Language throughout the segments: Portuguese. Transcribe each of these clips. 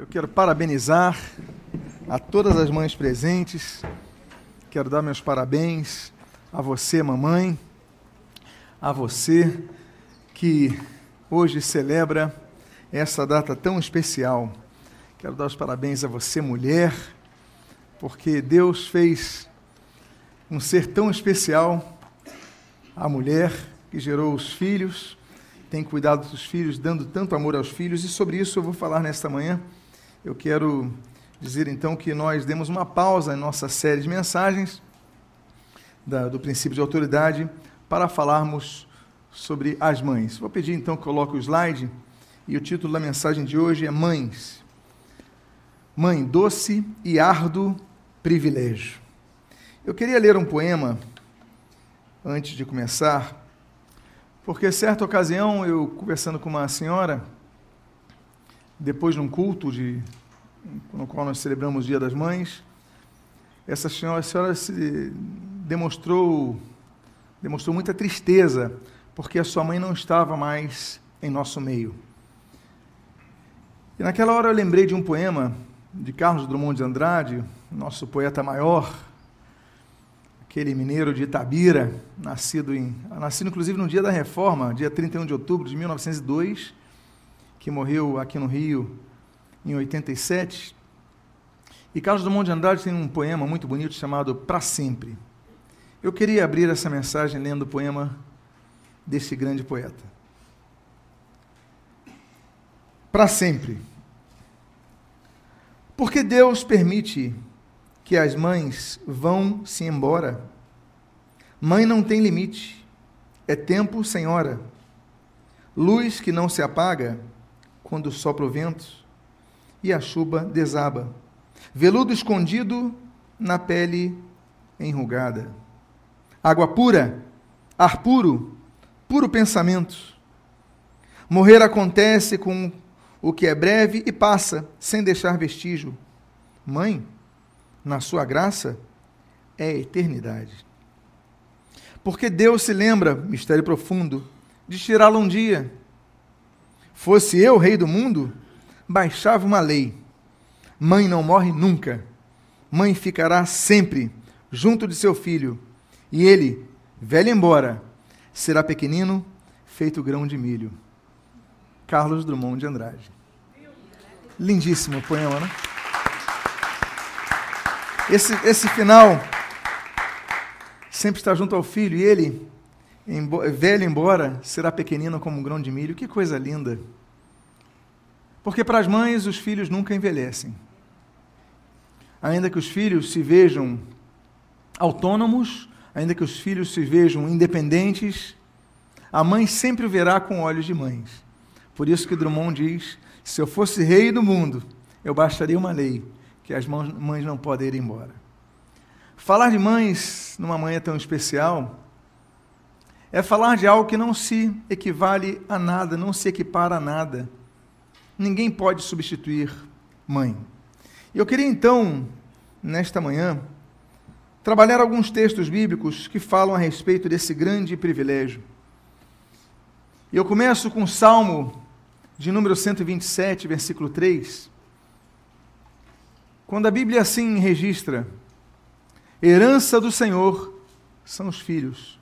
Eu quero parabenizar a todas as mães presentes. Quero dar meus parabéns a você, mamãe, a você que hoje celebra essa data tão especial. Quero dar os parabéns a você, mulher, porque Deus fez um ser tão especial, a mulher que gerou os filhos, tem cuidado dos filhos, dando tanto amor aos filhos, e sobre isso eu vou falar nesta manhã. Eu quero dizer então que nós demos uma pausa em nossa série de mensagens da, do princípio de autoridade para falarmos sobre as mães. Vou pedir então que coloque o slide e o título da mensagem de hoje é Mães. Mãe, doce e árduo privilégio. Eu queria ler um poema antes de começar, porque certa ocasião eu conversando com uma senhora, depois de um culto de, no qual nós celebramos o Dia das Mães, essa senhora, senhora se demonstrou, demonstrou muita tristeza, porque a sua mãe não estava mais em nosso meio. E naquela hora eu lembrei de um poema de Carlos Drummond de Andrade, nosso poeta maior, aquele mineiro de Itabira, nascido, em, nascido inclusive no dia da Reforma, dia 31 de outubro de 1902, que morreu aqui no Rio em 87. E Carlos Drummond de Andrade tem um poema muito bonito chamado Para Sempre. Eu queria abrir essa mensagem lendo o poema desse grande poeta. Para sempre. Porque Deus permite que as mães vão se embora. Mãe não tem limite, é tempo sem hora. Luz que não se apaga quando sopra o vento e a chuva desaba. Veludo escondido na pele enrugada. Água pura, ar puro, puro pensamento. Morrer acontece com o que é breve e passa, sem deixar vestígio. Mãe, na sua graça, é eternidade. Porque Deus se lembra, mistério profundo, de tirá-la um dia. Fosse eu rei do mundo, baixava uma lei. Mãe não morre nunca. Mãe ficará sempre junto de seu filho. E ele, velho embora, será pequenino, feito grão de milho. Carlos Drummond de Andrade. Lindíssimo poema, né? Esse, esse final sempre está junto ao filho e ele, velho embora, será pequenino como um grão de milho. Que coisa linda! Porque para as mães os filhos nunca envelhecem. Ainda que os filhos se vejam autônomos, ainda que os filhos se vejam independentes, a mãe sempre o verá com olhos de mães. Por isso que Drummond diz: se eu fosse rei do mundo, eu baixaria uma lei que as mães não podem ir embora. Falar de mães numa manhã tão especial é falar de algo que não se equivale a nada, não se equipara a nada. Ninguém pode substituir mãe. Eu queria então, nesta manhã, trabalhar alguns textos bíblicos que falam a respeito desse grande privilégio. Eu começo com o Salmo de número 127, versículo 3, quando a Bíblia assim registra: herança do Senhor são os filhos,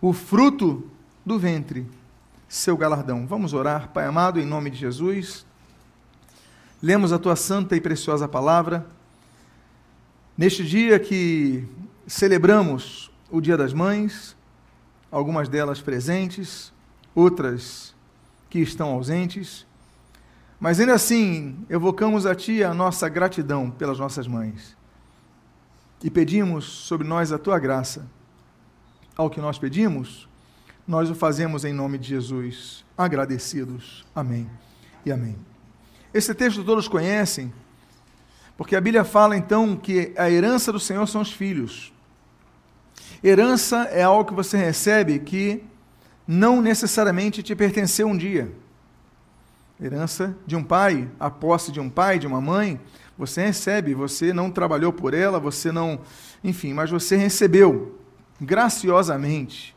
o fruto do ventre, seu galardão. Vamos orar, Pai amado, em nome de Jesus. Lemos a tua santa e preciosa palavra. Neste dia que celebramos o Dia das Mães, algumas delas presentes, outras que estão ausentes, mas ainda assim evocamos a Ti a nossa gratidão pelas nossas mães e pedimos sobre nós a Tua graça. Ao que nós pedimos, nós o fazemos em nome de Jesus, agradecidos. Amém e amém. Esse texto todos conhecem, porque a Bíblia fala então que a herança do Senhor são os filhos. Herança é algo que você recebe que não necessariamente te pertenceu um dia. Herança de um pai, a posse de um pai, de uma mãe, você recebe, você não trabalhou por ela, você não. Enfim, mas você recebeu graciosamente.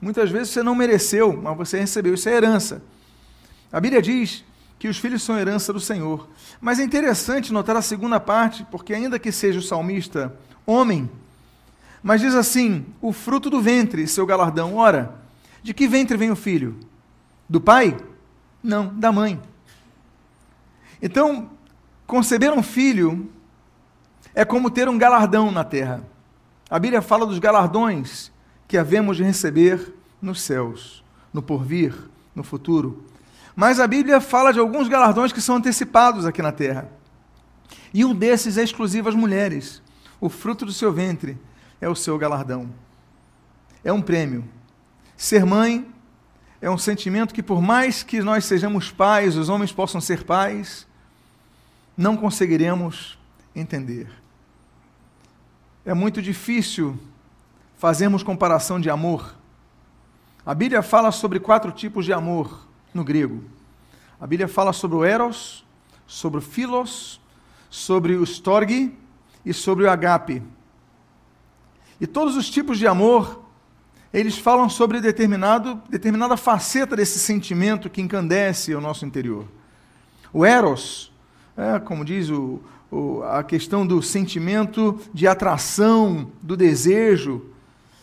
Muitas vezes você não mereceu, mas você recebeu. Isso é herança. A Bíblia diz que os filhos são herança do Senhor. Mas é interessante notar a segunda parte, porque ainda que seja o salmista homem, mas diz assim: o fruto do ventre, seu galardão. Ora, de que ventre vem o filho? Do pai? Não, da mãe. Então, conceber um filho é como ter um galardão na terra. A Bíblia fala dos galardões que havemos de receber nos céus, no porvir, no futuro. Mas a Bíblia fala de alguns galardões que são antecipados aqui na terra. E um desses é exclusivo às mulheres. O fruto do seu ventre é o seu galardão. É um prêmio. Ser mãe é um sentimento que, por mais que nós sejamos pais, os homens possam ser pais, não conseguiremos entender. É muito difícil fazermos comparação de amor. A Bíblia fala sobre quatro tipos de amor no grego. A Bíblia fala sobre o eros, sobre o philos, sobre o storge e sobre o agape. E todos os tipos de amor, eles falam sobre determinado, determinada faceta desse sentimento que encandece o nosso interior. O eros, é, como diz o, o, a questão do sentimento de atração, do desejo,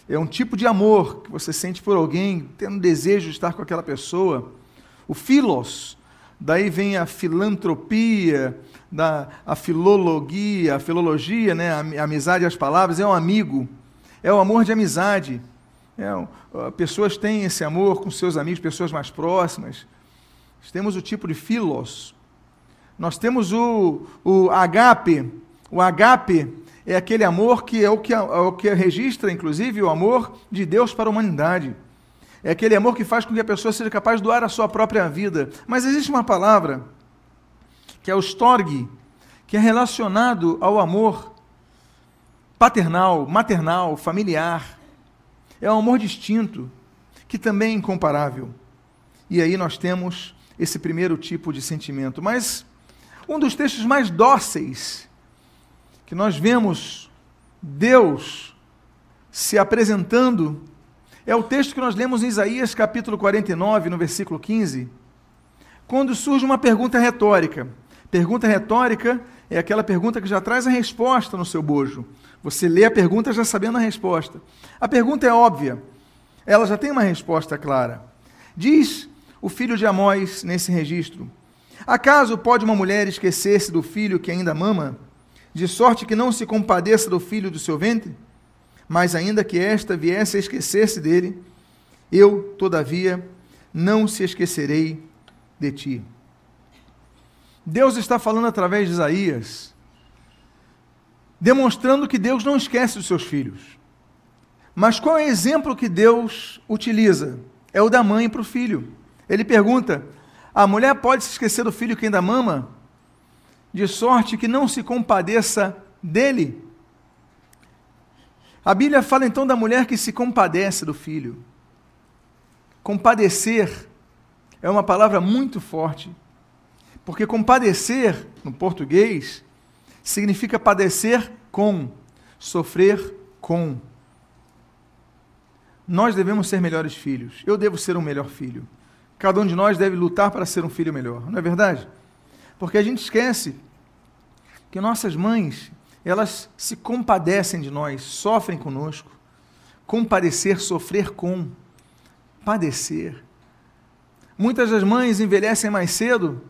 é um tipo de amor que você sente por alguém, tendo desejo de estar com aquela pessoa. O filos, daí vem a filantropia, da, a filologia, a filologia, né, a amizade às palavras, é um amigo é o amor de amizade. É, pessoas têm esse amor com seus amigos, pessoas mais próximas. Temos o tipo de filos. Nós temos o, o agape. O agape é aquele amor que é o que, é o que registra, inclusive, o amor de Deus para a humanidade. É aquele amor que faz com que a pessoa seja capaz de doar a sua própria vida. Mas existe uma palavra, que é o storge, que é relacionado ao amor paternal, maternal, familiar. É um amor distinto, que também é incomparável. E aí nós temos esse primeiro tipo de sentimento. Mas um dos textos mais dóceis que nós vemos Deus se apresentando é o texto que nós lemos em Isaías capítulo 49, no versículo 15, quando surge uma pergunta retórica. Pergunta retórica é aquela pergunta que já traz a resposta no seu bojo. Você lê a pergunta já sabendo a resposta. A pergunta é óbvia, ela já tem uma resposta clara. Diz o filho de Amós nesse registro: Acaso pode uma mulher esquecer-se do filho que ainda mama, de sorte que não se compadeça do filho do seu ventre? Mas ainda que esta viesse a esquecer-se dele, eu, todavia, não se esquecerei de ti. Deus está falando através de Isaías demonstrando que Deus não esquece dos seus filhos. Mas qual é o exemplo que Deus utiliza? É o da mãe para o filho. Ele pergunta: a mulher pode se esquecer do filho que ainda mama, de sorte que não se compadeça dele? A Bíblia fala então da mulher que se compadece do filho. Compadecer é uma palavra muito forte, porque compadecer, no português, significa padecer com, sofrer com. Nós devemos ser melhores filhos. Eu devo ser um melhor filho. Cada um de nós deve lutar para ser um filho melhor, não é verdade? Porque a gente esquece que nossas mães, elas se compadecem de nós, sofrem conosco. Compadecer, sofrer com, padecer. Muitas das mães envelhecem mais cedo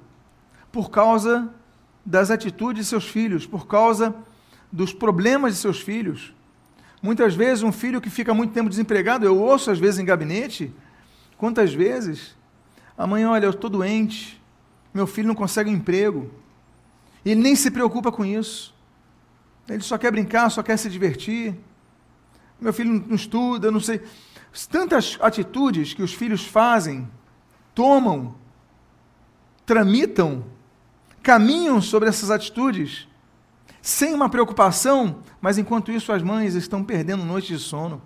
por causa das atitudes de seus filhos, por causa dos problemas de seus filhos. Muitas vezes, um filho que fica muito tempo desempregado, eu ouço às vezes em gabinete, quantas vezes a mãe, olha, eu estou doente, meu filho não consegue um emprego, e ele nem se preocupa com isso. Ele só quer brincar, só quer se divertir. Meu filho não estuda, não sei. Tantas atitudes que os filhos fazem, tomam, tramitam caminham sobre essas atitudes sem uma preocupação, mas enquanto isso as mães estão perdendo noites de sono.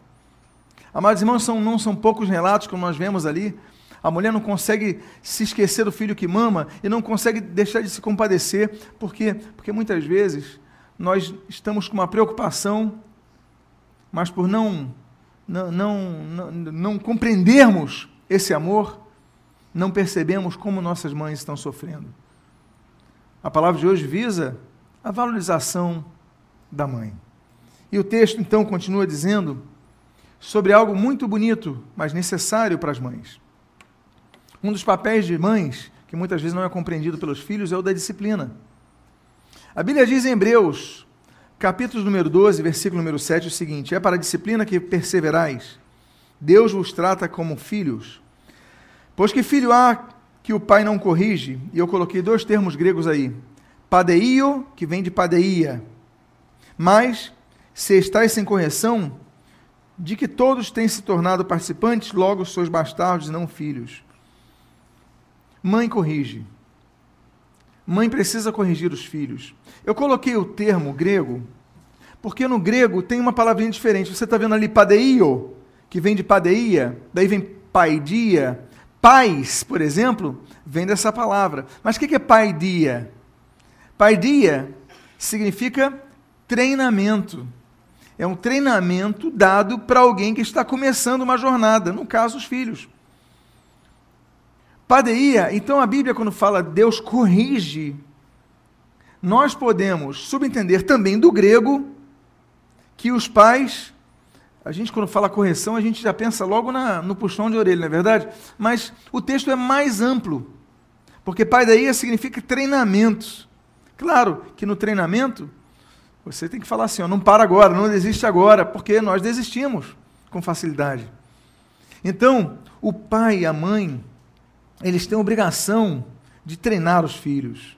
Amados irmãos, são, não são poucos relatos como nós vemos ali. A mulher não consegue se esquecer do filho que mama e não consegue deixar de se compadecer. Por quê? Porque muitas vezes nós estamos com uma preocupação, mas por não, não, não, não, compreendermos esse amor, não percebemos como nossas mães estão sofrendo. A palavra de hoje visa a valorização da mãe. E o texto então continua dizendo sobre algo muito bonito, mas necessário para as mães. Um dos papéis de mães, que muitas vezes não é compreendido pelos filhos, é o da disciplina. A Bíblia diz em Hebreus, capítulo número 12, versículo número 7, o seguinte: É para a disciplina que perseverais. Deus vos trata como filhos. Pois que filho há que o pai não corrige? E eu coloquei dois termos gregos aí: padeio, que vem de padeia. Mas, se estáis sem correção, de que todos têm se tornado participantes, logo sois bastardos e não filhos. Mãe corrige. Mãe precisa corrigir os filhos. Eu coloquei o termo grego, porque no grego tem uma palavrinha diferente. Você está vendo ali padeio, que vem de padeia, daí vem paidia. Pais, por exemplo, vem dessa palavra. Mas o que é paidia? Paidia significa treinamento. É um treinamento dado para alguém que está começando uma jornada, no caso, os filhos. Padeia, então a Bíblia, quando fala Deus corrige, nós podemos subentender também do grego que os pais, a gente quando fala correção, a gente já pensa logo na, no puxão de orelha, não é verdade? Mas o texto é mais amplo, porque paideia significa treinamento. Claro que no treinamento, você tem que falar assim, ó, não para agora, não desiste agora, porque nós desistimos com facilidade. Então, o pai e a mãe, eles têm a obrigação de treinar os filhos,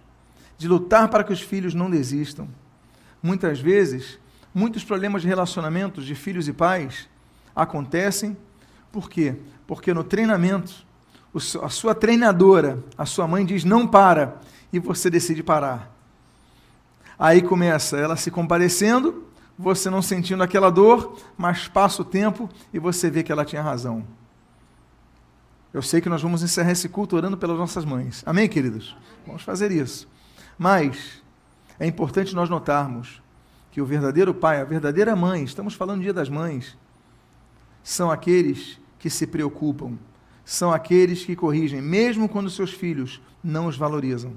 de lutar para que os filhos não desistam. Muitas vezes, muitos problemas de relacionamentos de filhos e pais acontecem por quê? Porque no treinamento, a sua treinadora, a sua mãe diz não para e você decide parar. Aí começa ela se comparecendo, você não sentindo aquela dor, mas passa o tempo e você vê que ela tinha razão. Eu sei que nós vamos encerrar esse culto orando pelas nossas mães. Amém, queridos? Vamos fazer isso. Mas é importante nós notarmos que o verdadeiro pai, a verdadeira mãe, estamos falando do dia das mães, são aqueles que se preocupam, são aqueles que corrigem, mesmo quando seus filhos não os valorizam.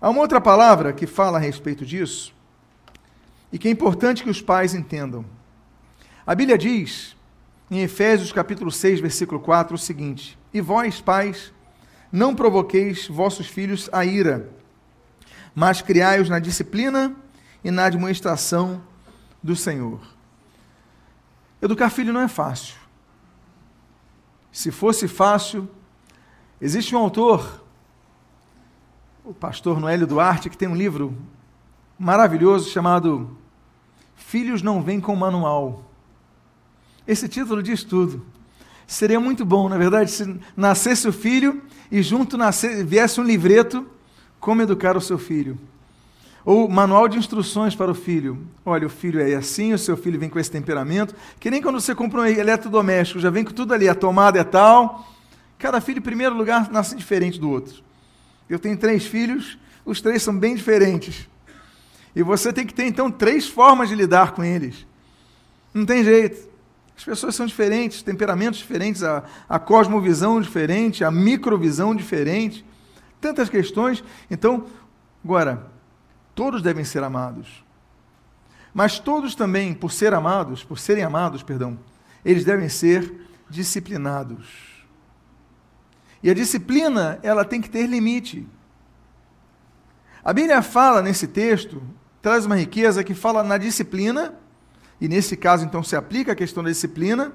Há uma outra palavra que fala a respeito disso e que é importante que os pais entendam. A Bíblia diz em Efésios capítulo 6, versículo 4, o seguinte: E vós, pais, não provoqueis vossos filhos a ira, mas criai-os na disciplina e na administração do Senhor. Educar filho não é fácil. Se fosse fácil, existe um autor, o pastor Noélio Duarte, que tem um livro maravilhoso chamado Filhos Não Vêm com Manual. Esse título diz tudo. Seria muito bom, na verdade, se nascesse o filho e junto nasce, viesse um livreto como educar o seu filho. Ou manual de instruções para o filho. Olha, o filho é assim, o seu filho vem com esse temperamento. Que nem quando você compra um eletrodoméstico, já vem com tudo ali, a tomada é tal. Cada filho, em primeiro lugar, nasce diferente do outro. Eu tenho três filhos, os três são bem diferentes. E você tem que ter, então, três formas de lidar com eles. Não tem jeito. As pessoas são diferentes, temperamentos diferentes, a, a cosmovisão diferente, a microvisão diferente, tantas questões. Então, agora, todos devem ser amados. Mas todos também, por ser amados, por serem amados, perdão, eles devem ser disciplinados. E a disciplina, ela tem que ter limite. A Bíblia fala nesse texto, traz uma riqueza que fala na disciplina e nesse caso então se aplica a questão da disciplina,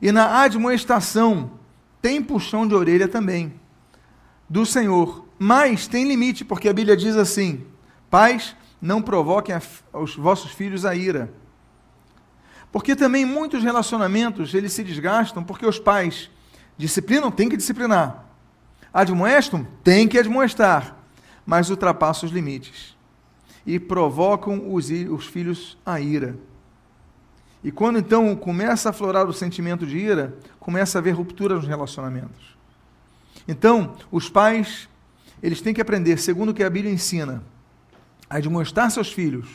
e na admoestação tem puxão de orelha também do Senhor, mas tem limite, porque a Bíblia diz assim: Pais, não provoquem os vossos filhos a ira. Porque também muitos relacionamentos eles se desgastam porque os pais disciplinam, tem que disciplinar. Admoestam, tem que admoestar, mas ultrapassam os limites e provocam os, os filhos a ira. E quando então começa a aflorar o sentimento de ira, começa a haver ruptura nos relacionamentos. Então, os pais, eles têm que aprender, segundo o que a Bíblia ensina, a demonstrar seus filhos,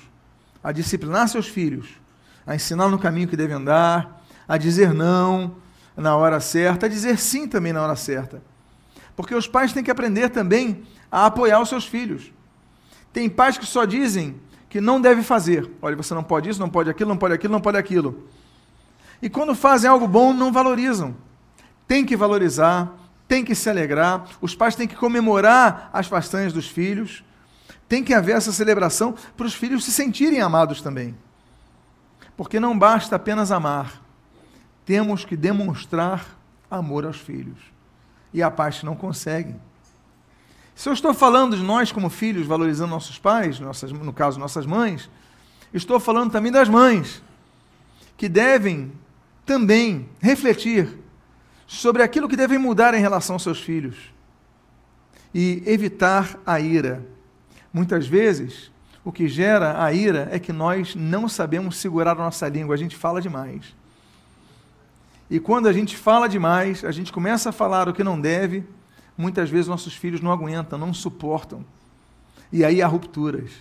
a disciplinar seus filhos, a ensinar no caminho que devem andar, a dizer não, na hora certa, a dizer sim também na hora certa. Porque os pais têm que aprender também a apoiar os seus filhos. Tem pais que só dizem que não deve fazer. Olha, você não pode isso, não pode aquilo, não pode aquilo, não pode aquilo. E quando fazem algo bom, não valorizam. Tem que valorizar, tem que se alegrar, os pais têm que comemorar as façanhas dos filhos, tem que haver essa celebração para os filhos se sentirem amados também. Porque não basta apenas amar, temos que demonstrar amor aos filhos. E a parte não consegue. Se eu estou falando de nós como filhos valorizando nossos pais, nossas, no caso nossas mães, estou falando também das mães, que devem também refletir sobre aquilo que devem mudar em relação aos seus filhos e evitar a ira. Muitas vezes, o que gera a ira é que nós não sabemos segurar a nossa língua, a gente fala demais. E quando a gente fala demais, a gente começa a falar o que não deve, muitas vezes nossos filhos não aguentam, não suportam. E aí há rupturas.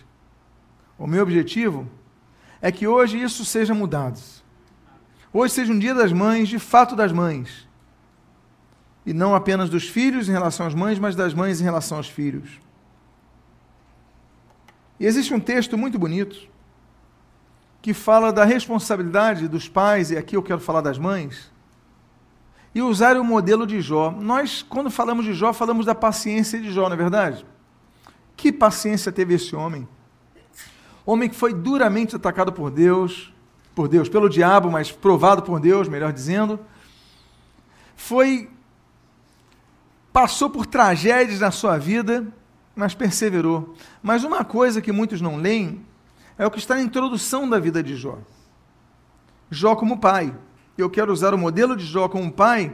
O meu objetivo é que hoje isso seja mudado. Hoje seja um dia das mães, de fato das mães. E não apenas dos filhos em relação às mães, mas das mães em relação aos filhos. E existe um texto muito bonito que fala da responsabilidade dos pais, e aqui eu quero falar das mães, e usar o modelo de Jó. Nós, quando falamos de Jó, falamos da paciência de Jó, não é verdade? Que paciência teve esse homem? Homem que foi duramente atacado por Deus, por Deus, pelo diabo, mas provado por Deus, melhor dizendo. Foi passou por tragédias na sua vida, mas perseverou. Mas uma coisa que muitos não leem é o que está na introdução da vida de Jó. Jó como pai eu quero usar o modelo de Jó como pai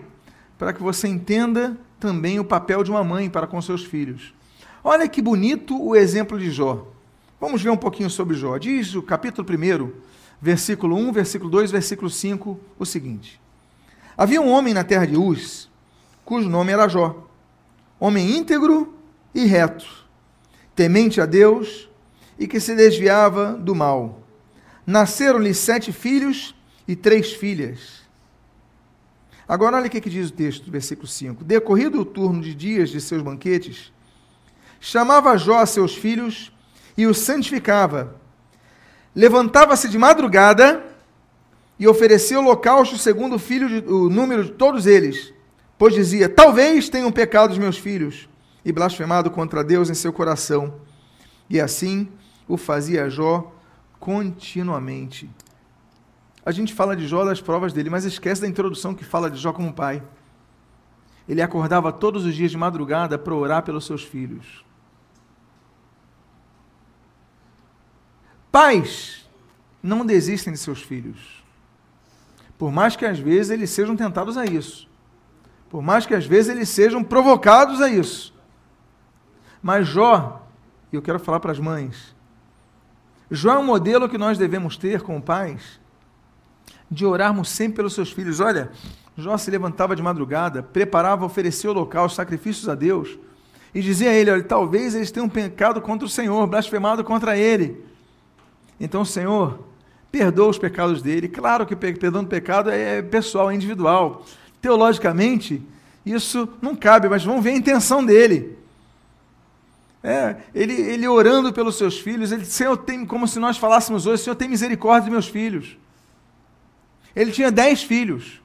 para que você entenda também o papel de uma mãe para com seus filhos. Olha que bonito o exemplo de Jó. Vamos ver um pouquinho sobre Jó. Diz o capítulo 1, versículo 1, versículo 2, versículo 5, o seguinte: Havia um homem na terra de Uz, cujo nome era Jó, homem íntegro e reto, temente a Deus e que se desviava do mal. Nasceram-lhe sete filhos e três filhas. Agora, olha o que diz o texto, versículo 5. Decorrido o turno de dias de seus banquetes, chamava Jó a seus filhos e os santificava. Levantava-se de madrugada e oferecia holocausto segundo o, filho de, o número de todos eles, pois dizia: Talvez tenham pecado os meus filhos e blasfemado contra Deus em seu coração. E assim o fazia Jó continuamente. A gente fala de Jó das provas dele, mas esquece da introdução que fala de Jó como pai. Ele acordava todos os dias de madrugada para orar pelos seus filhos. Pais não desistem de seus filhos. Por mais que às vezes eles sejam tentados a isso. Por mais que às vezes eles sejam provocados a isso. Mas Jó, e eu quero falar para as mães, Jó é um modelo que nós devemos ter como pais de orarmos sempre pelos seus filhos. Olha, Jó se levantava de madrugada, preparava, oferecer o local, os sacrifícios a Deus, e dizia a ele: olha, talvez eles tenham pecado contra o Senhor, blasfemado contra ele. Então, Senhor, perdoa os pecados dele. Claro que perdão do pecado é pessoal, é individual. Teologicamente, isso não cabe, mas vamos ver a intenção dele. É, ele, ele orando pelos seus filhos, ele, Senhor, tem, como se nós falássemos hoje, Senhor, tem misericórdia dos meus filhos. Ele tinha dez filhos.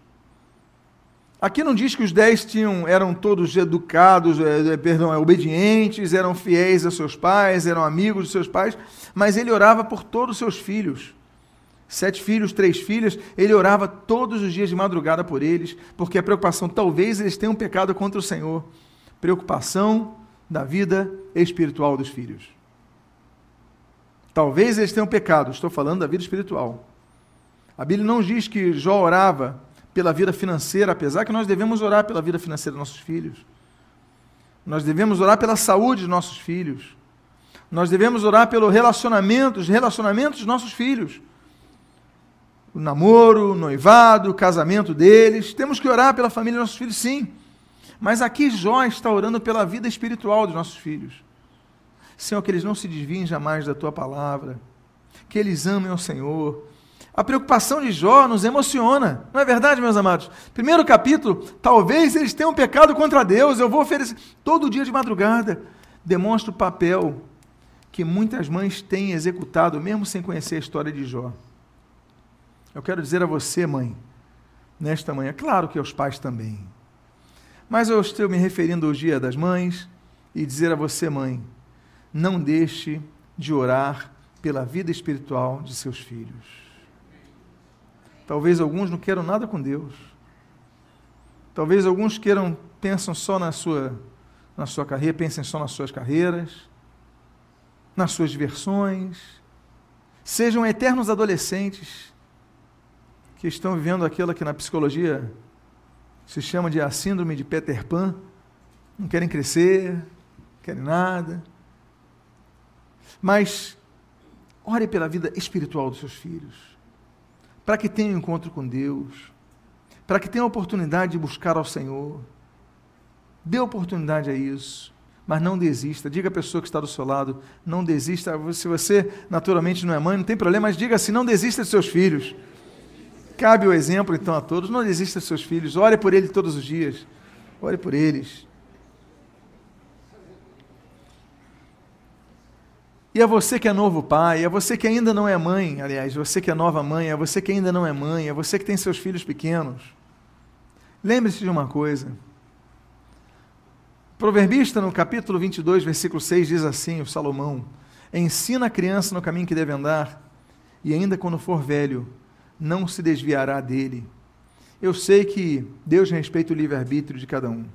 Aqui não diz que os dez tinham, eram todos educados, é, perdão, é, obedientes, eram fiéis a seus pais, eram amigos de seus pais, mas ele orava por todos os seus filhos. Sete filhos, três filhas, ele orava todos os dias de madrugada por eles, porque a preocupação, talvez eles tenham pecado contra o Senhor. Preocupação da vida espiritual dos filhos. Talvez eles tenham pecado, estou falando da vida espiritual. A Bíblia não diz que Jó orava pela vida financeira, apesar que nós devemos orar pela vida financeira dos nossos filhos. Nós devemos orar pela saúde dos nossos filhos. Nós devemos orar pelo relacionamento, os relacionamentos dos nossos filhos. O namoro, o noivado, o casamento deles. Temos que orar pela família dos nossos filhos, sim. Mas aqui Jó está orando pela vida espiritual dos nossos filhos. Senhor, que eles não se desviem jamais da tua palavra, que eles amem ao Senhor, A preocupação de Jó nos emociona, não é verdade, meus amados? Primeiro capítulo, talvez eles tenham pecado contra Deus, eu vou oferecer. Todo dia de madrugada, demonstra o papel que muitas mães têm executado, mesmo sem conhecer a história de Jó. Eu quero dizer a você, mãe, nesta manhã, claro que aos pais também, mas eu estou me referindo ao Dia das Mães e dizer a você, mãe, não deixe de orar pela vida espiritual de seus filhos. Talvez alguns não queiram nada com Deus. Talvez alguns queiram, pensam só na sua, na sua carreira, pensem só nas suas carreiras, nas suas diversões. Sejam eternos adolescentes que estão vivendo aquilo que na psicologia se chama de a síndrome de Peter Pan. Não querem crescer, não querem nada. Mas ore pela vida espiritual dos seus filhos para que tenha um encontro com Deus, para que tenha a oportunidade de buscar ao Senhor. Dê oportunidade a isso, mas não desista. Diga à pessoa que está do seu lado, não desista. Se você naturalmente não é mãe, não tem problema, mas diga assim: não desista de seus filhos. Cabe o exemplo então a todos, não desista de seus filhos, ore por eles todos os dias. Ore por eles. E a você que é novo pai, a você que ainda não é mãe, aliás, você que é nova mãe, a você que ainda não é mãe, a você que tem seus filhos pequenos, lembre-se de uma coisa. Proverbista, no capítulo 22, versículo 6, diz assim: o Salomão, ensina a criança no caminho que deve andar, e ainda quando for velho, não se desviará dele. Eu sei que Deus respeita o livre-arbítrio de cada um.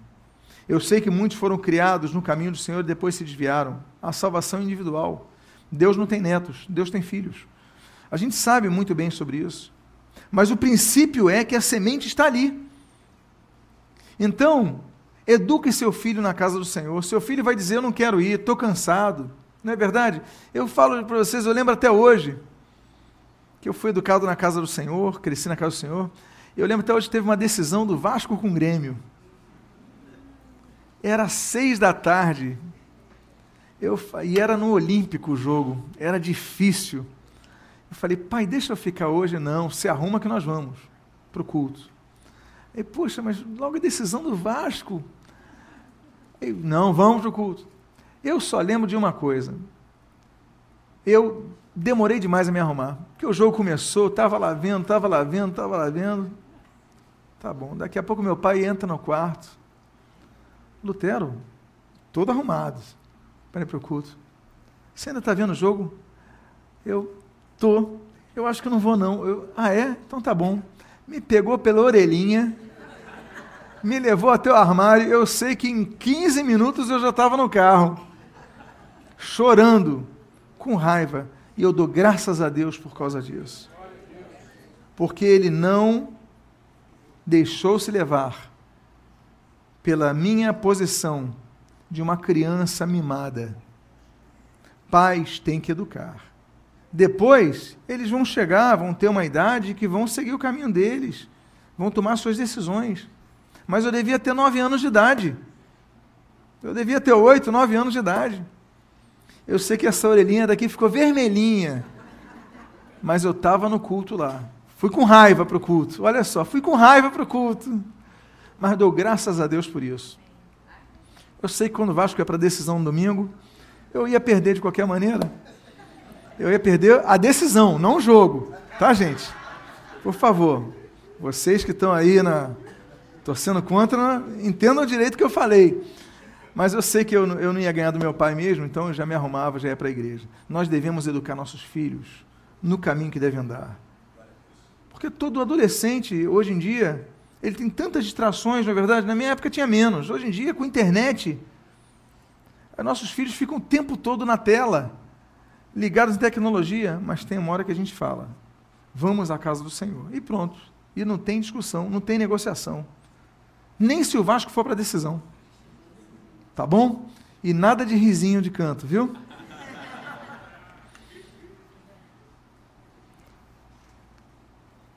Eu sei que muitos foram criados no caminho do Senhor e depois se desviaram. A salvação individual. Deus não tem netos, Deus tem filhos. A gente sabe muito bem sobre isso. Mas o princípio é que a semente está ali. Então, eduque seu filho na casa do Senhor. Seu filho vai dizer: Eu não quero ir, estou cansado. Não é verdade? Eu falo para vocês, eu lembro até hoje que eu fui educado na casa do Senhor, cresci na casa do Senhor. Eu lembro até hoje que teve uma decisão do Vasco com o Grêmio. Era seis da tarde, eu, e era no Olímpico o jogo, era difícil. Eu falei, pai, deixa eu ficar hoje. Não, se arruma que nós vamos para o culto. Aí, poxa, mas logo a decisão do Vasco. Eu, não, vamos para o culto. Eu só lembro de uma coisa. Eu demorei demais a me arrumar. Porque o jogo começou, estava lá vendo, estava lá vendo, estava lá vendo. Tá bom, daqui a pouco meu pai entra no quarto. Lutero, todo arrumado para ir para o culto. Você ainda está vendo o jogo? Eu tô. Eu acho que não vou não. Eu, ah é? Então tá bom. Me pegou pela orelhinha, me levou até o armário. Eu sei que em 15 minutos eu já estava no carro, chorando, com raiva. E eu dou graças a Deus por causa disso. Porque ele não deixou se levar pela minha posição de uma criança mimada. Pais têm que educar. Depois, eles vão chegar, vão ter uma idade que vão seguir o caminho deles, vão tomar suas decisões. Mas eu devia ter nove anos de idade. Eu devia ter oito, nove anos de idade. Eu sei que essa orelhinha daqui ficou vermelhinha, mas eu estava no culto lá. Fui com raiva para o culto. Olha só, fui com raiva para o culto. Mas dou graças a Deus por isso. Eu sei que quando o Vasco é para decisão no domingo, eu ia perder de qualquer maneira. Eu ia perder a decisão, não o jogo. Tá, gente? Por favor, vocês que estão aí na, torcendo contra, entendam direito o que eu falei. Mas eu sei que eu, eu não ia ganhar do meu pai mesmo, então eu já me arrumava, já ia para a igreja. Nós devemos educar nossos filhos no caminho que devem andar. Porque todo adolescente, hoje em dia, ele tem tantas distrações, na é verdade. Na minha época tinha menos. Hoje em dia, com internet, nossos filhos ficam o tempo todo na tela, ligados em tecnologia, mas tem uma hora que a gente fala: vamos à casa do Senhor. E pronto. E não tem discussão, não tem negociação. Nem se o Vasco for para a decisão. Tá bom? E nada de risinho de canto, viu?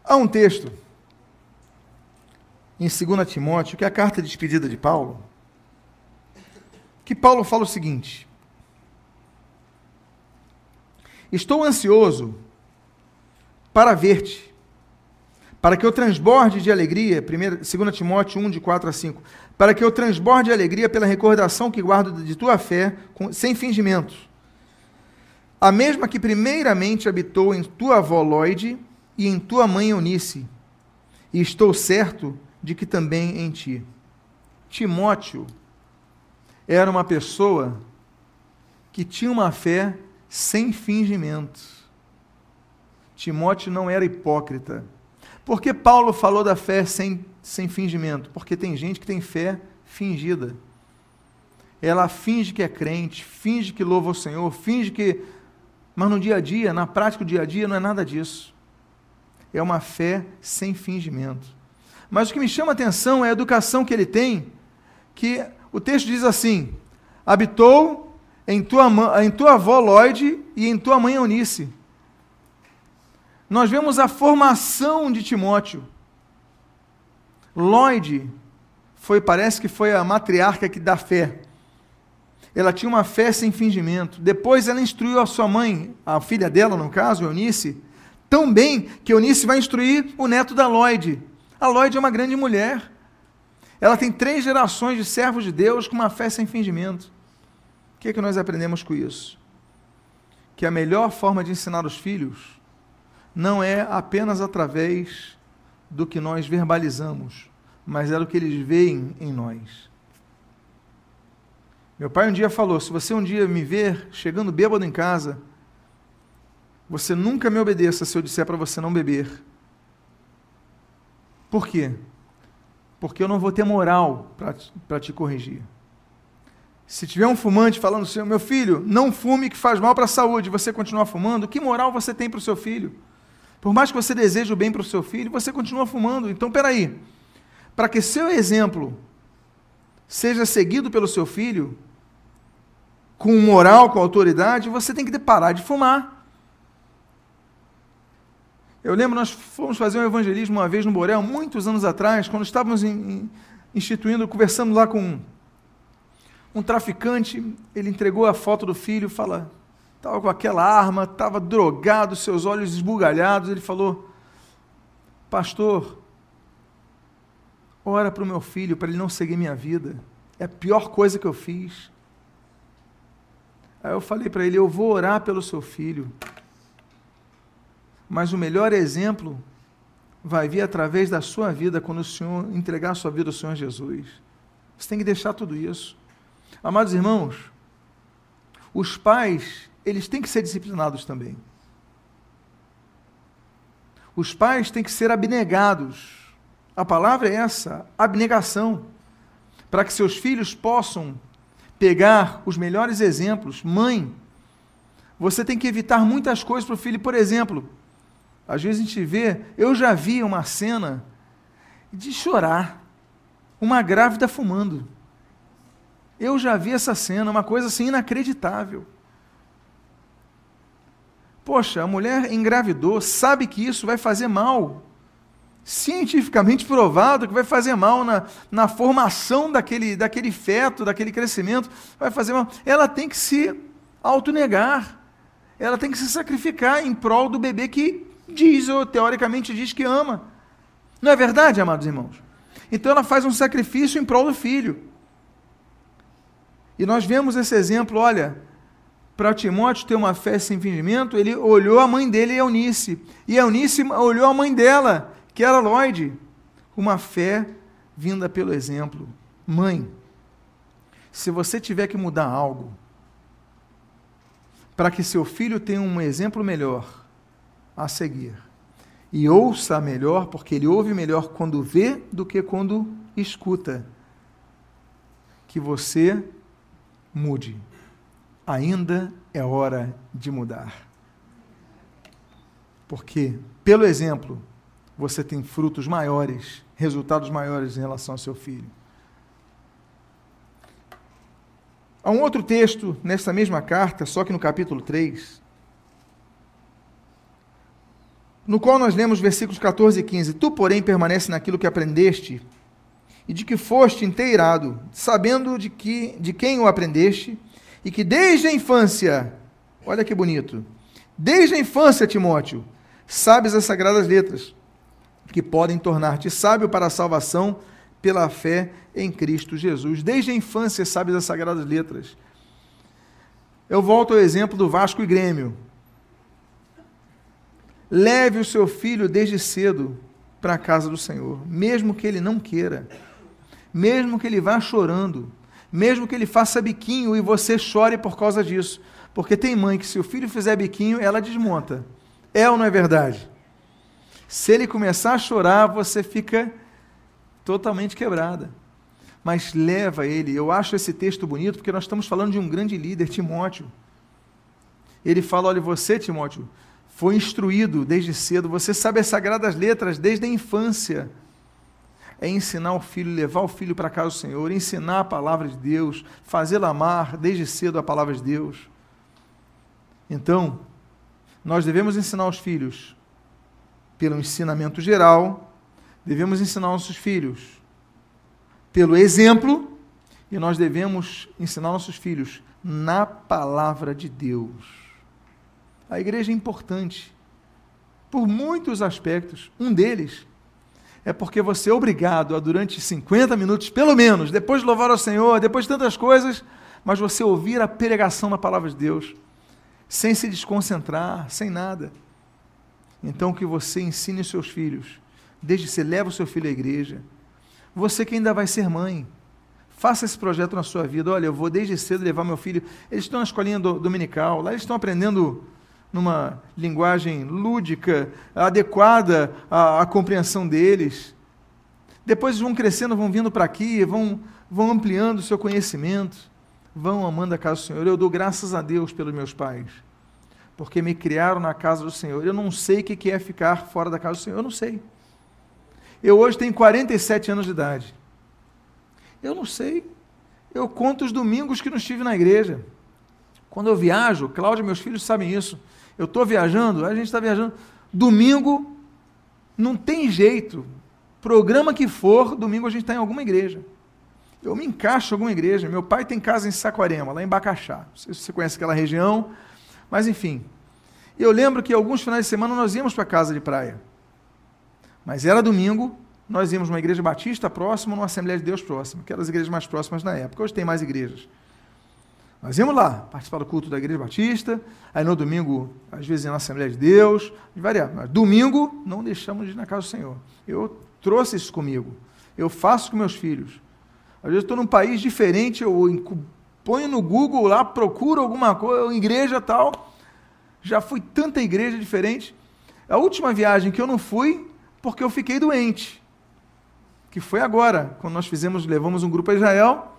Há um texto em 2 Timóteo, que é a carta de despedida de Paulo, que Paulo fala o seguinte: Estou ansioso para ver-te, para que eu transborde de alegria, 2 Timóteo 1, de 4 a 5, para que eu transborde de alegria pela recordação que guardo de tua fé, sem fingimentos. A mesma que primeiramente habitou em tua avó Lloyd e em tua mãe Eunice, e estou certo de que também em ti. Timóteo era uma pessoa que tinha uma fé sem fingimentos. Timóteo não era hipócrita. Por que Paulo falou da fé sem, sem fingimento? Porque tem gente que tem fé fingida. Ela finge que é crente, finge que louva o Senhor, finge que. Mas no dia a dia, na prática do dia a dia, não é nada disso. É uma fé sem fingimento. Mas o que me chama a atenção é a educação que ele tem, que o texto diz assim: habitou em tua, em tua avó Lloyd e em tua mãe Eunice nós vemos a formação de Timóteo. Lloyd foi, parece que foi a matriarca que dá fé. Ela tinha uma fé sem fingimento. Depois ela instruiu a sua mãe, a filha dela, no caso, Eunice, tão bem que Eunice vai instruir o neto da Lloyd. A Lloyd é uma grande mulher. Ela tem três gerações de servos de Deus com uma fé sem fingimento. O que é que nós aprendemos com isso? Que a melhor forma de ensinar os filhos não é apenas através do que nós verbalizamos, mas é do que eles veem em nós. Meu pai um dia falou: se você um dia me ver chegando bêbado em casa, você nunca me obedeça se eu disser para você não beber. Por quê? Porque eu não vou ter moral para te corrigir. Se tiver um fumante falando assim, meu filho, não fume que faz mal para a saúde, você continuar fumando, que moral você tem para o seu filho? Por mais que você deseje o bem para o seu filho, você continua fumando. Então, peraí. Para que seu exemplo seja seguido pelo seu filho, com moral, com autoridade, você tem que parar de fumar. Eu lembro, nós fomos fazer um evangelismo uma vez no Borel, muitos anos atrás, quando estávamos instituindo, conversando lá com um traficante, ele entregou a foto do filho, fala, estava com aquela arma, estava drogado, seus olhos esbugalhados. Ele falou: Pastor, ora para o meu filho, para ele não seguir minha vida. É a pior coisa que eu fiz. Aí eu falei para ele: Eu vou orar pelo seu filho. Mas o melhor exemplo vai vir através da sua vida quando o Senhor entregar a sua vida ao Senhor Jesus. Você tem que deixar tudo isso. Amados irmãos, os pais eles têm que ser disciplinados também. Os pais têm que ser abnegados. A palavra é essa, abnegação, para que seus filhos possam pegar os melhores exemplos. Mãe, você tem que evitar muitas coisas para o filho. Por exemplo, às vezes a gente vê, eu já vi uma cena de chorar, uma grávida fumando. Eu já vi essa cena, uma coisa assim inacreditável. Poxa, a mulher engravidou, sabe que isso vai fazer mal. Cientificamente provado que vai fazer mal na, na formação daquele, daquele feto, daquele crescimento, vai fazer mal. Ela tem que se autonegar. Ela tem que se sacrificar em prol do bebê que diz, ou teoricamente diz que ama. Não é verdade, amados irmãos? Então ela faz um sacrifício em prol do filho. E nós vemos esse exemplo, olha, para Timóteo ter uma fé sem fingimento, ele olhou a mãe dele, Eunice. E Eunice olhou a mãe dela, que era Lloyd. Uma fé vinda pelo exemplo. Mãe, se você tiver que mudar algo, para que seu filho tenha um exemplo melhor a seguir, e ouça melhor, porque ele ouve melhor quando vê do que quando escuta, que você mude ainda é hora de mudar. Porque, pelo exemplo, você tem frutos maiores, resultados maiores em relação ao seu filho. Há um outro texto nessa mesma carta, só que no capítulo 3, no qual nós lemos versículos 14 e 15: Tu, porém, permanece naquilo que aprendeste e de que foste inteirado, sabendo de, que, de quem o aprendeste e que desde a infância, olha que bonito, desde a infância, Timóteo, Sabes as sagradas letras, que podem tornar-te sábio para a salvação pela fé em Cristo Jesus. Desde a infância sabes as sagradas letras. Eu volto ao exemplo do Vasco e Grêmio. Leve o seu filho desde cedo para a casa do Senhor, mesmo que ele não queira, mesmo que ele vá chorando, mesmo que ele faça biquinho e você chore por causa disso. Porque tem mãe que, se o filho fizer biquinho, ela desmonta. É ou não é verdade? Se ele começar a chorar, você fica totalmente quebrada. Mas leva ele. Eu acho esse texto bonito porque nós estamos falando de um grande líder, Timóteo. Ele fala: olha, você, Timóteo, foi instruído desde cedo, você sabe as sagradas letras desde a infância. É ensinar o filho, levar o filho para casa do Senhor, ensinar a palavra de Deus, fazê-lo amar desde cedo a palavra de Deus. Então, nós devemos ensinar os filhos pelo ensinamento geral, devemos ensinar nossos filhos pelo exemplo, e nós devemos ensinar nossos filhos na palavra de Deus. A igreja é importante por muitos aspectos. Um deles é porque você é obrigado a, durante 50 minutos, pelo menos, depois de louvar ao Senhor, depois de tantas coisas, mas você ouvir a pregação da palavra de Deus, sem se desconcentrar, sem nada. Então, que você ensine os seus filhos, desde que você leva o seu filho à igreja. Você que ainda vai ser mãe, faça esse projeto na sua vida. Olha, eu vou desde cedo levar meu filho. Eles estão na escolinha do, dominical, lá eles estão aprendendo numa linguagem lúdica, adequada à, à compreensão deles. Depois vão crescendo, vão vindo para aqui, vão, vão ampliando o seu conhecimento, vão amando a casa do Senhor. Eu dou graças a Deus pelos meus pais, porque me criaram na casa do Senhor. Eu não sei o que é ficar fora da casa do Senhor, eu não sei. Eu hoje tenho 47 anos de idade. Eu não sei. Eu conto os domingos que não estive na igreja. Quando eu viajo, Cláudia e meus filhos sabem isso. Eu estou viajando, a gente está viajando. Domingo, não tem jeito. Programa que for, domingo a gente está em alguma igreja. Eu me encaixo em alguma igreja. Meu pai tem casa em Saquarema, lá em Bacaxá. Não sei se você conhece aquela região, mas enfim. Eu lembro que alguns finais de semana nós íamos para casa de praia. Mas era domingo, nós íamos numa igreja batista próxima, numa Assembleia de Deus próxima, que eram as igrejas mais próximas na época. Hoje tem mais igrejas. Nós íamos lá, participar do culto da Igreja Batista, aí no domingo, às vezes na Assembleia de Deus, de variar. Mas domingo, não deixamos de ir na casa do Senhor. Eu trouxe isso comigo. Eu faço com meus filhos. Às vezes estou num país diferente, eu ponho no Google lá, procuro alguma coisa, igreja tal. Já fui tanta igreja diferente. A última viagem que eu não fui, porque eu fiquei doente. Que foi agora, quando nós fizemos, levamos um grupo a Israel,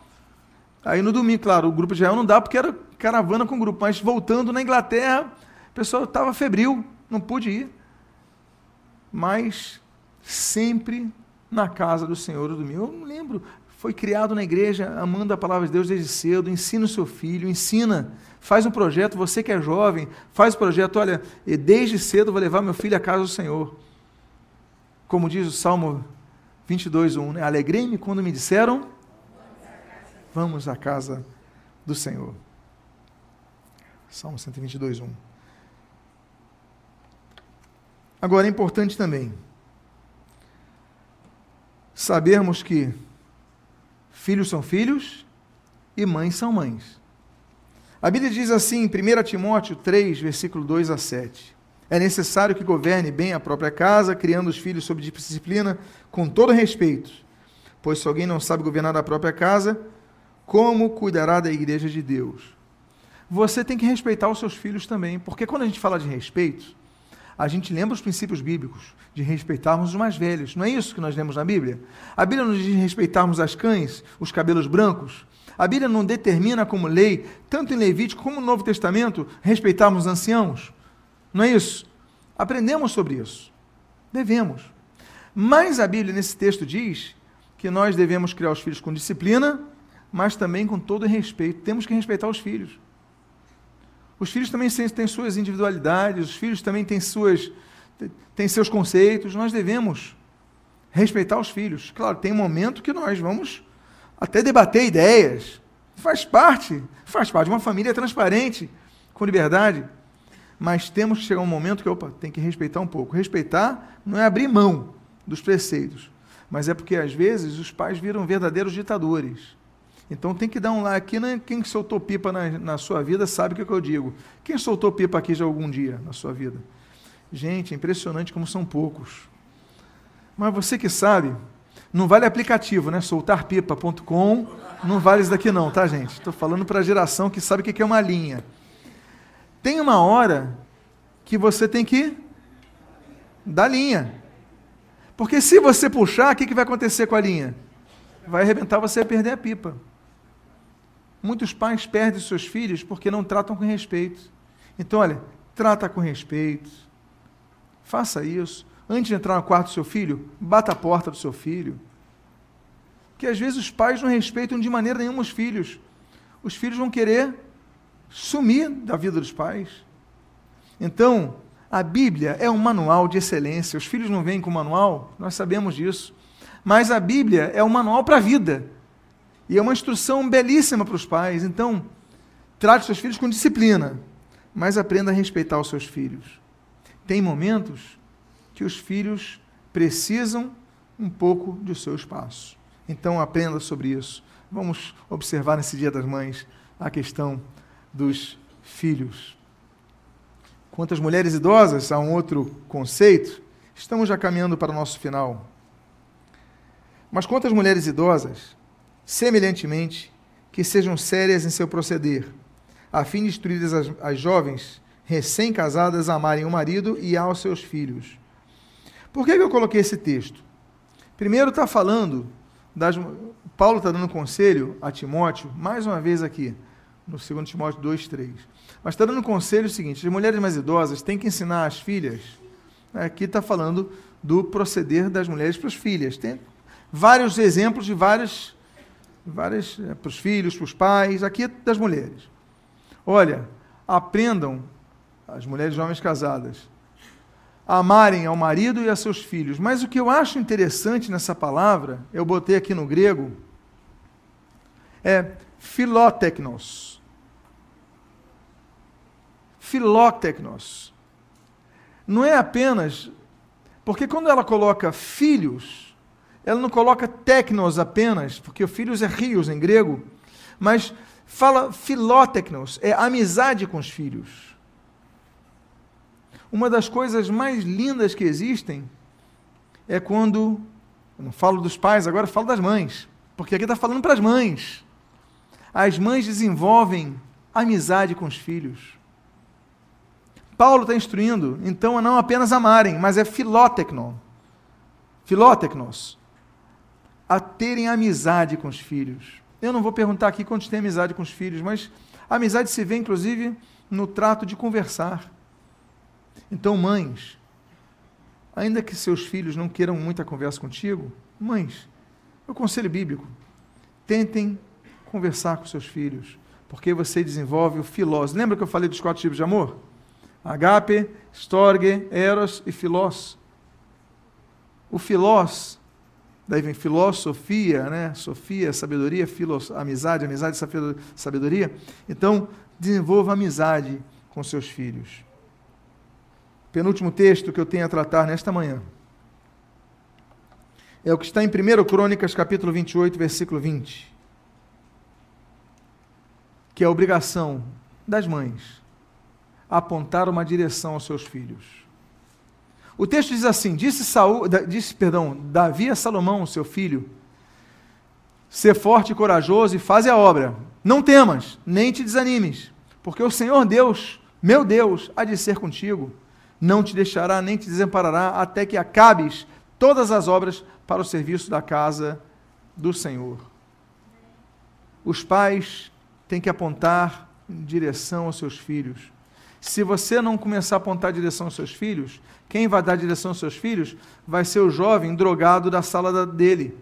Aí no domingo, claro, o grupo de Israel não dá porque era caravana com grupo, mas voltando na Inglaterra, o pessoal estava febril, não pude ir. Mas sempre na casa do Senhor o domingo. Eu não lembro, foi criado na igreja, amando a palavra de Deus desde cedo, ensina o seu filho, ensina, faz um projeto, você que é jovem, faz o projeto, olha, desde cedo vou levar meu filho à casa do Senhor. Como diz o Salmo 22, 1, né? Alegrei-me quando me disseram, Vamos à casa do Senhor. Salmo 122, 1. Agora é importante também sabermos que filhos são filhos e mães são mães. A Bíblia diz assim em 1 Timóteo 3, versículo 2 a 7. É necessário que governe bem a própria casa, criando os filhos sob disciplina, com todo respeito. Pois se alguém não sabe governar a própria casa, como cuidará da igreja de Deus? Você tem que respeitar os seus filhos também, porque quando a gente fala de respeito, a gente lembra os princípios bíblicos de respeitarmos os mais velhos. Não é isso que nós lemos na Bíblia? A Bíblia nos diz respeitarmos as cães, os cabelos brancos. A Bíblia não determina como lei, tanto em Levítico como no Novo Testamento, respeitarmos os anciãos. Não é isso? Aprendemos sobre isso. Devemos. Mas a Bíblia, nesse texto, diz que nós devemos criar os filhos com disciplina mas também com todo respeito. Temos que respeitar os filhos. Os filhos também têm suas individualidades, os filhos também têm, suas, têm seus conceitos. Nós devemos respeitar os filhos. Claro, tem um momento que nós vamos até debater ideias. Faz parte, faz parte de uma família transparente, com liberdade. mas temos que chegar um momento que, opa, tem que respeitar um pouco. Respeitar não é abrir mão dos preceitos, mas é porque às vezes os pais viram verdadeiros ditadores. Então tem que dar um lá. Aqui, né? quem soltou pipa na, na sua vida sabe o que, é que eu digo. Quem soltou pipa aqui já algum dia na sua vida? Gente, é impressionante como são poucos. Mas você que sabe, não vale aplicativo, né? Soltarpipa.com, não vale isso daqui não, tá, gente? Estou falando para a geração que sabe o que é uma linha. Tem uma hora que você tem que dar linha. Porque se você puxar, o que, que vai acontecer com a linha? Vai arrebentar você e perder a pipa. Muitos pais perdem seus filhos porque não tratam com respeito. Então, olha, trata com respeito. Faça isso. Antes de entrar no quarto do seu filho, bata a porta do seu filho. Que às vezes os pais não respeitam de maneira nenhuma os filhos. Os filhos vão querer sumir da vida dos pais. Então, a Bíblia é um manual de excelência. Os filhos não vêm com manual, nós sabemos disso. Mas a Bíblia é um manual para a vida. E é uma instrução belíssima para os pais. Então, trate seus filhos com disciplina, mas aprenda a respeitar os seus filhos. Tem momentos que os filhos precisam um pouco do seu espaço. Então, aprenda sobre isso. Vamos observar nesse Dia das Mães a questão dos filhos. Quanto às mulheres idosas, há um outro conceito. Estamos já caminhando para o nosso final. Mas quanto às mulheres idosas, semelhantemente, que sejam sérias em seu proceder, a fim de instruir as, as jovens recém-casadas a amarem o marido e aos seus filhos. Por que, que eu coloquei esse texto? Primeiro está falando, das, Paulo está dando conselho a Timóteo, mais uma vez aqui, no 2 Timóteo 2, 3. Mas está dando conselho o seguinte: as mulheres mais idosas têm que ensinar as filhas. Aqui está falando do proceder das mulheres para as filhas. Tem vários exemplos de várias, várias é, para os filhos, para os pais, aqui é das mulheres. Olha, aprendam, as mulheres jovens casadas, a amarem ao marido e a seus filhos. Mas o que eu acho interessante nessa palavra, eu botei aqui no grego, é filótecnos filótecnos. Não é apenas. Porque quando ela coloca filhos, ela não coloca tecnos apenas, porque filhos é rios em grego, mas fala filótecnos, é amizade com os filhos. Uma das coisas mais lindas que existem é quando. Eu não falo dos pais, agora falo das mães. Porque aqui está falando para as mães. As mães desenvolvem amizade com os filhos. Paulo está instruindo, então, a não apenas amarem, mas é filótecnon, filótecnos, a terem amizade com os filhos. Eu não vou perguntar aqui quantos têm amizade com os filhos, mas a amizade se vê, inclusive, no trato de conversar. Então, mães, ainda que seus filhos não queiram muita conversa contigo, mães, o conselho bíblico, tentem conversar com seus filhos, porque você desenvolve o filós. Lembra que eu falei dos quatro tipos de amor? Agape, Storge, Eros e Filós. O Filós, daí vem filosofia, né? Sofia, sabedoria, filos, amizade, amizade, sabedoria. Então, desenvolva amizade com seus filhos. Penúltimo texto que eu tenho a tratar nesta manhã é o que está em 1 Crônicas, capítulo 28, versículo 20, que é a obrigação das mães apontar uma direção aos seus filhos. O texto diz assim: disse, Saul, disse perdão, Davi a Salomão, seu filho, ser forte e corajoso e faze a obra. Não temas, nem te desanimes, porque o Senhor Deus, meu Deus, há de ser contigo. Não te deixará nem te desamparará até que acabes todas as obras para o serviço da casa do Senhor. Os pais têm que apontar em direção aos seus filhos se você não começar a apontar a direção aos seus filhos, quem vai dar a direção aos seus filhos vai ser o jovem drogado da sala dele.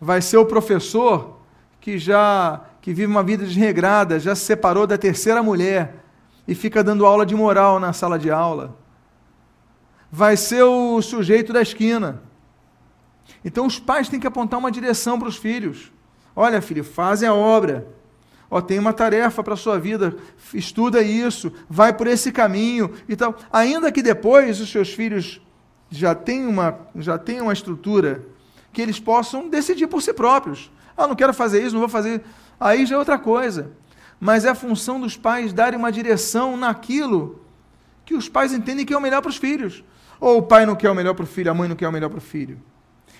Vai ser o professor que já que vive uma vida desregrada, já se separou da terceira mulher e fica dando aula de moral na sala de aula. Vai ser o sujeito da esquina. Então os pais têm que apontar uma direção para os filhos. Olha, filho, fazem a obra. Ó, tem uma tarefa para a sua vida, estuda isso, vai por esse caminho e tal. Ainda que depois os seus filhos já tenham uma, já tenham uma estrutura que eles possam decidir por si próprios. Ah, não quero fazer isso, não vou fazer. Aí já é outra coisa. Mas é a função dos pais darem uma direção naquilo que os pais entendem que é o melhor para os filhos. Ou o pai não quer o melhor para o filho, a mãe não quer o melhor para o filho.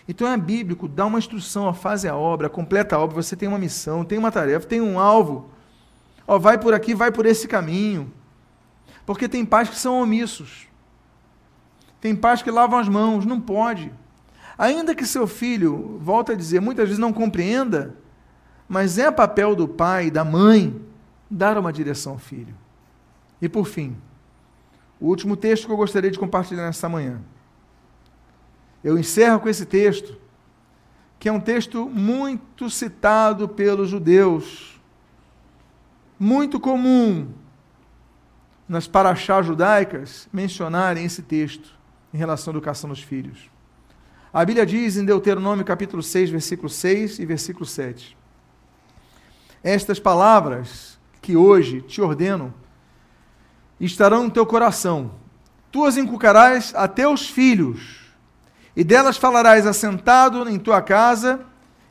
Então é bíblico, dá uma instrução, ó, faz a obra, completa a obra, você tem uma missão, tem uma tarefa, tem um alvo. Ó, vai por aqui, vai por esse caminho. Porque tem pais que são omissos. Tem pais que lavam as mãos, não pode. Ainda que seu filho, volta a dizer, muitas vezes não compreenda, mas é papel do pai, da mãe, dar uma direção ao filho. E por fim, o último texto que eu gostaria de compartilhar nesta manhã. Eu encerro com esse texto, que é um texto muito citado pelos judeus, muito comum nas paraxás judaicas mencionarem esse texto em relação à educação dos filhos. A Bíblia diz em Deuteronômio capítulo 6, versículo 6 e versículo 7. Estas palavras que hoje te ordeno estarão no teu coração. Tu as inculcarás a teus filhos e delas falarás assentado em tua casa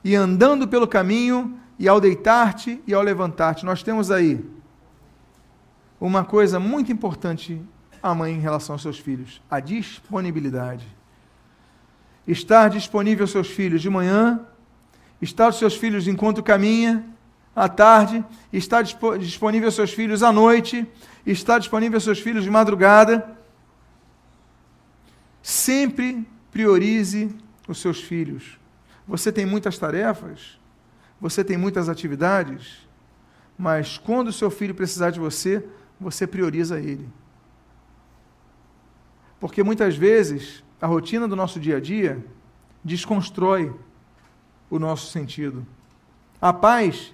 e andando pelo caminho, e ao deitar-te e ao levantar-te. Nós temos aí uma coisa muito importante a mãe em relação aos seus filhos: a disponibilidade. Estar disponível aos seus filhos de manhã, estar aos seus filhos enquanto caminha, à tarde, estar disponível aos seus filhos à noite, estar disponível aos seus filhos de madrugada. Sempre priorize os seus filhos. Você tem muitas tarefas, você tem muitas atividades, mas quando o seu filho precisar de você, você prioriza ele. Porque muitas vezes a rotina do nosso dia a dia desconstrói o nosso sentido. Há pais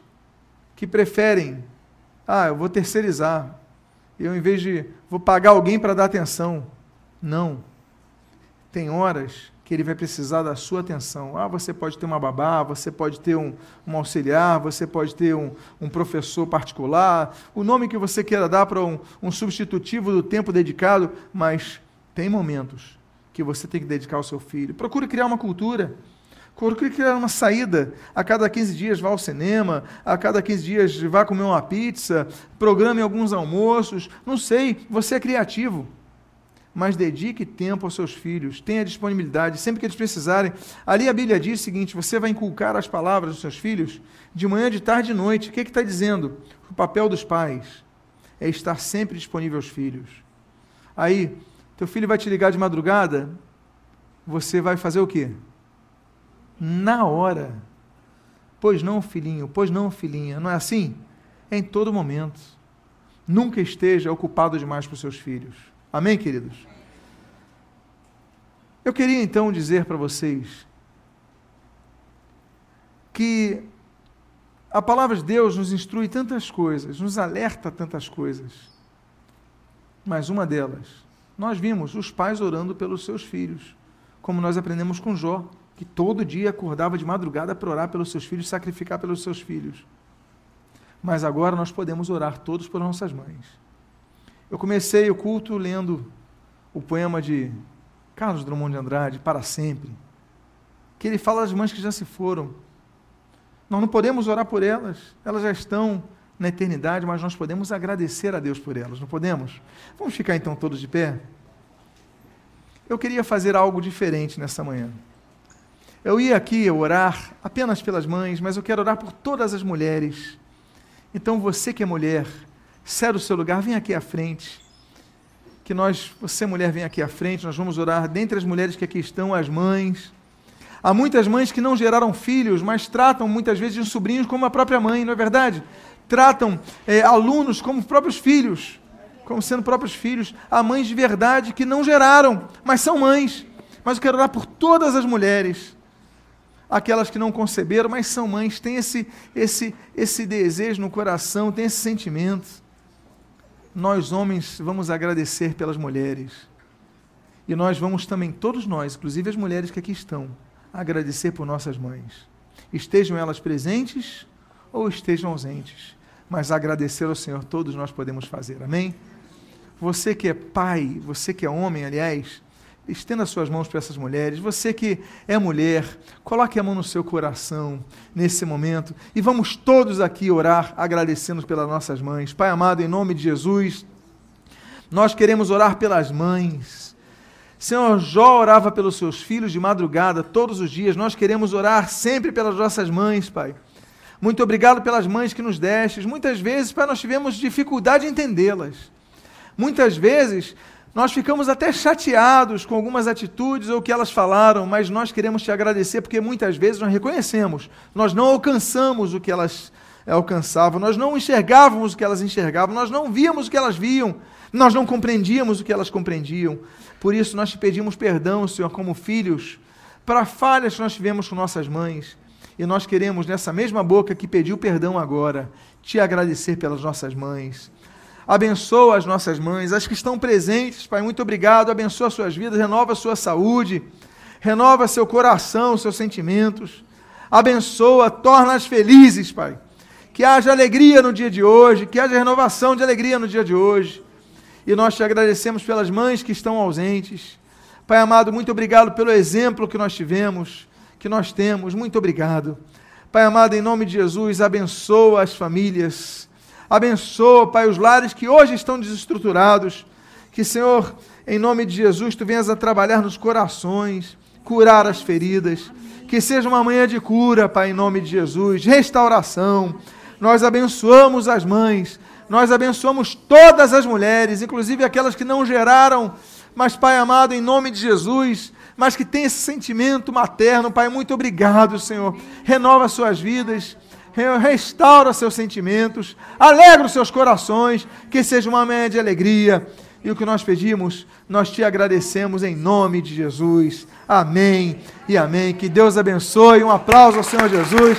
que preferem, ah, eu vou terceirizar. Eu, em vez de, vou pagar alguém para dar atenção. Não. Tem horas que ele vai precisar da sua atenção. Ah, você pode ter uma babá, você pode ter um, um auxiliar, você pode ter um, um, professor particular, o nome que você queira dar para um, um substitutivo do tempo dedicado, mas tem momentos que você tem que dedicar ao seu filho. Procure criar uma cultura. Procure criar uma saída. A cada 15 dias vá ao cinema, a cada 15 dias vá comer uma pizza, programe alguns almoços. Não sei, você é criativo mas dedique tempo aos seus filhos, tenha disponibilidade, sempre que eles precisarem. Ali a Bíblia diz o seguinte: você vai inculcar as palavras dos seus filhos de manhã, de tarde e de noite. O que é está dizendo? O papel dos pais é estar sempre disponível aos filhos. Aí, teu filho vai te ligar de madrugada, você vai fazer o quê? Na hora. Pois não, filhinho, pois não, filhinha. Não é assim? É em todo momento. Nunca esteja ocupado demais com seus filhos. Amém, queridos? Eu queria então dizer para vocês que a palavra de Deus nos instrui tantas coisas, nos alerta tantas coisas. Mas uma delas, nós vimos os pais orando pelos seus filhos, como nós aprendemos com Jó, que todo dia acordava de madrugada para orar pelos seus filhos, sacrificar pelos seus filhos. Mas agora nós podemos orar todos por nossas mães. Eu comecei o culto lendo o poema de Carlos Drummond de Andrade, Para Sempre, que ele fala das mães que já se foram. Nós não podemos orar por elas, elas já estão na eternidade, mas nós podemos agradecer a Deus por elas, não podemos? Vamos ficar então todos de pé? Eu queria fazer algo diferente nessa manhã. Eu ia aqui orar apenas pelas mães, mas eu quero orar por todas as mulheres. Então você que é mulher, cede o seu lugar, vem aqui à frente. Que nós, você mulher, vem aqui à frente, nós vamos orar dentre as mulheres que aqui estão, as mães. Há muitas mães que não geraram filhos, mas tratam muitas vezes os sobrinhos como a própria mãe, não é verdade? Tratam é, alunos como próprios filhos, como sendo próprios filhos. Há mães de verdade que não geraram, mas são mães. Mas eu quero orar por todas as mulheres aquelas que não conceberam, mas são mães, têm esse, esse, esse desejo no coração, têm esse sentimento nós homens vamos agradecer pelas mulheres. E nós vamos também, todos nós, inclusive as mulheres que aqui estão, agradecer por nossas mães. Estejam elas presentes ou estejam ausentes. mas agradecer ao Senhor todos nós podemos fazer. Amém? Você que é pai, você que é homem, aliás, estenda suas mãos para essas mulheres. Você que é mulher, coloque a mão no seu coração nesse momento e vamos todos aqui orar agradecendo pelas nossas mães. Pai amado, em nome de Jesus, nós queremos orar pelas mães. Senhor, Jó orava pelos seus filhos de madrugada todos os dias. Nós queremos orar sempre pelas nossas mães, Pai. Muito obrigado pelas mães que nos destes. Muitas vezes, Pai, nós tivemos dificuldade em entendê-las. Muitas vezes nós ficamos até chateados com algumas atitudes ou que elas falaram, mas nós queremos te agradecer porque muitas vezes nós reconhecemos, nós não alcançamos o que elas alcançavam, nós não enxergávamos o que elas enxergavam, nós não víamos o que elas viam, nós não compreendíamos o que elas compreendiam. Por isso nós te pedimos perdão, Senhor, como filhos, para falhas que nós tivemos com nossas mães. E nós queremos, nessa mesma boca que pediu perdão agora, te agradecer pelas nossas mães Abençoa as nossas mães, as que estão presentes, Pai, muito obrigado. Abençoa as suas vidas, renova sua saúde, renova seu coração, seus sentimentos. Abençoa, torna-as felizes, Pai. Que haja alegria no dia de hoje, que haja renovação de alegria no dia de hoje. E nós te agradecemos pelas mães que estão ausentes. Pai amado, muito obrigado pelo exemplo que nós tivemos, que nós temos. Muito obrigado. Pai amado, em nome de Jesus, abençoa as famílias Abençoa, Pai, os lares que hoje estão desestruturados. Que, Senhor, em nome de Jesus, tu venhas a trabalhar nos corações, curar as feridas. Que seja uma manhã de cura, Pai, em nome de Jesus, restauração. Nós abençoamos as mães, nós abençoamos todas as mulheres, inclusive aquelas que não geraram, mas, Pai amado, em nome de Jesus, mas que tem esse sentimento materno, Pai, muito obrigado, Senhor. Renova suas vidas restaura seus sentimentos, alegra os seus corações, que seja uma manhã de alegria. E o que nós pedimos, nós te agradecemos em nome de Jesus. Amém e amém. Que Deus abençoe. Um aplauso ao Senhor Jesus.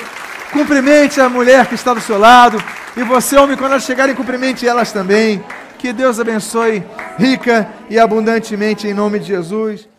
Cumprimente a mulher que está do seu lado. E você, homem, quando elas chegarem, cumprimente elas também. Que Deus abençoe rica e abundantemente em nome de Jesus.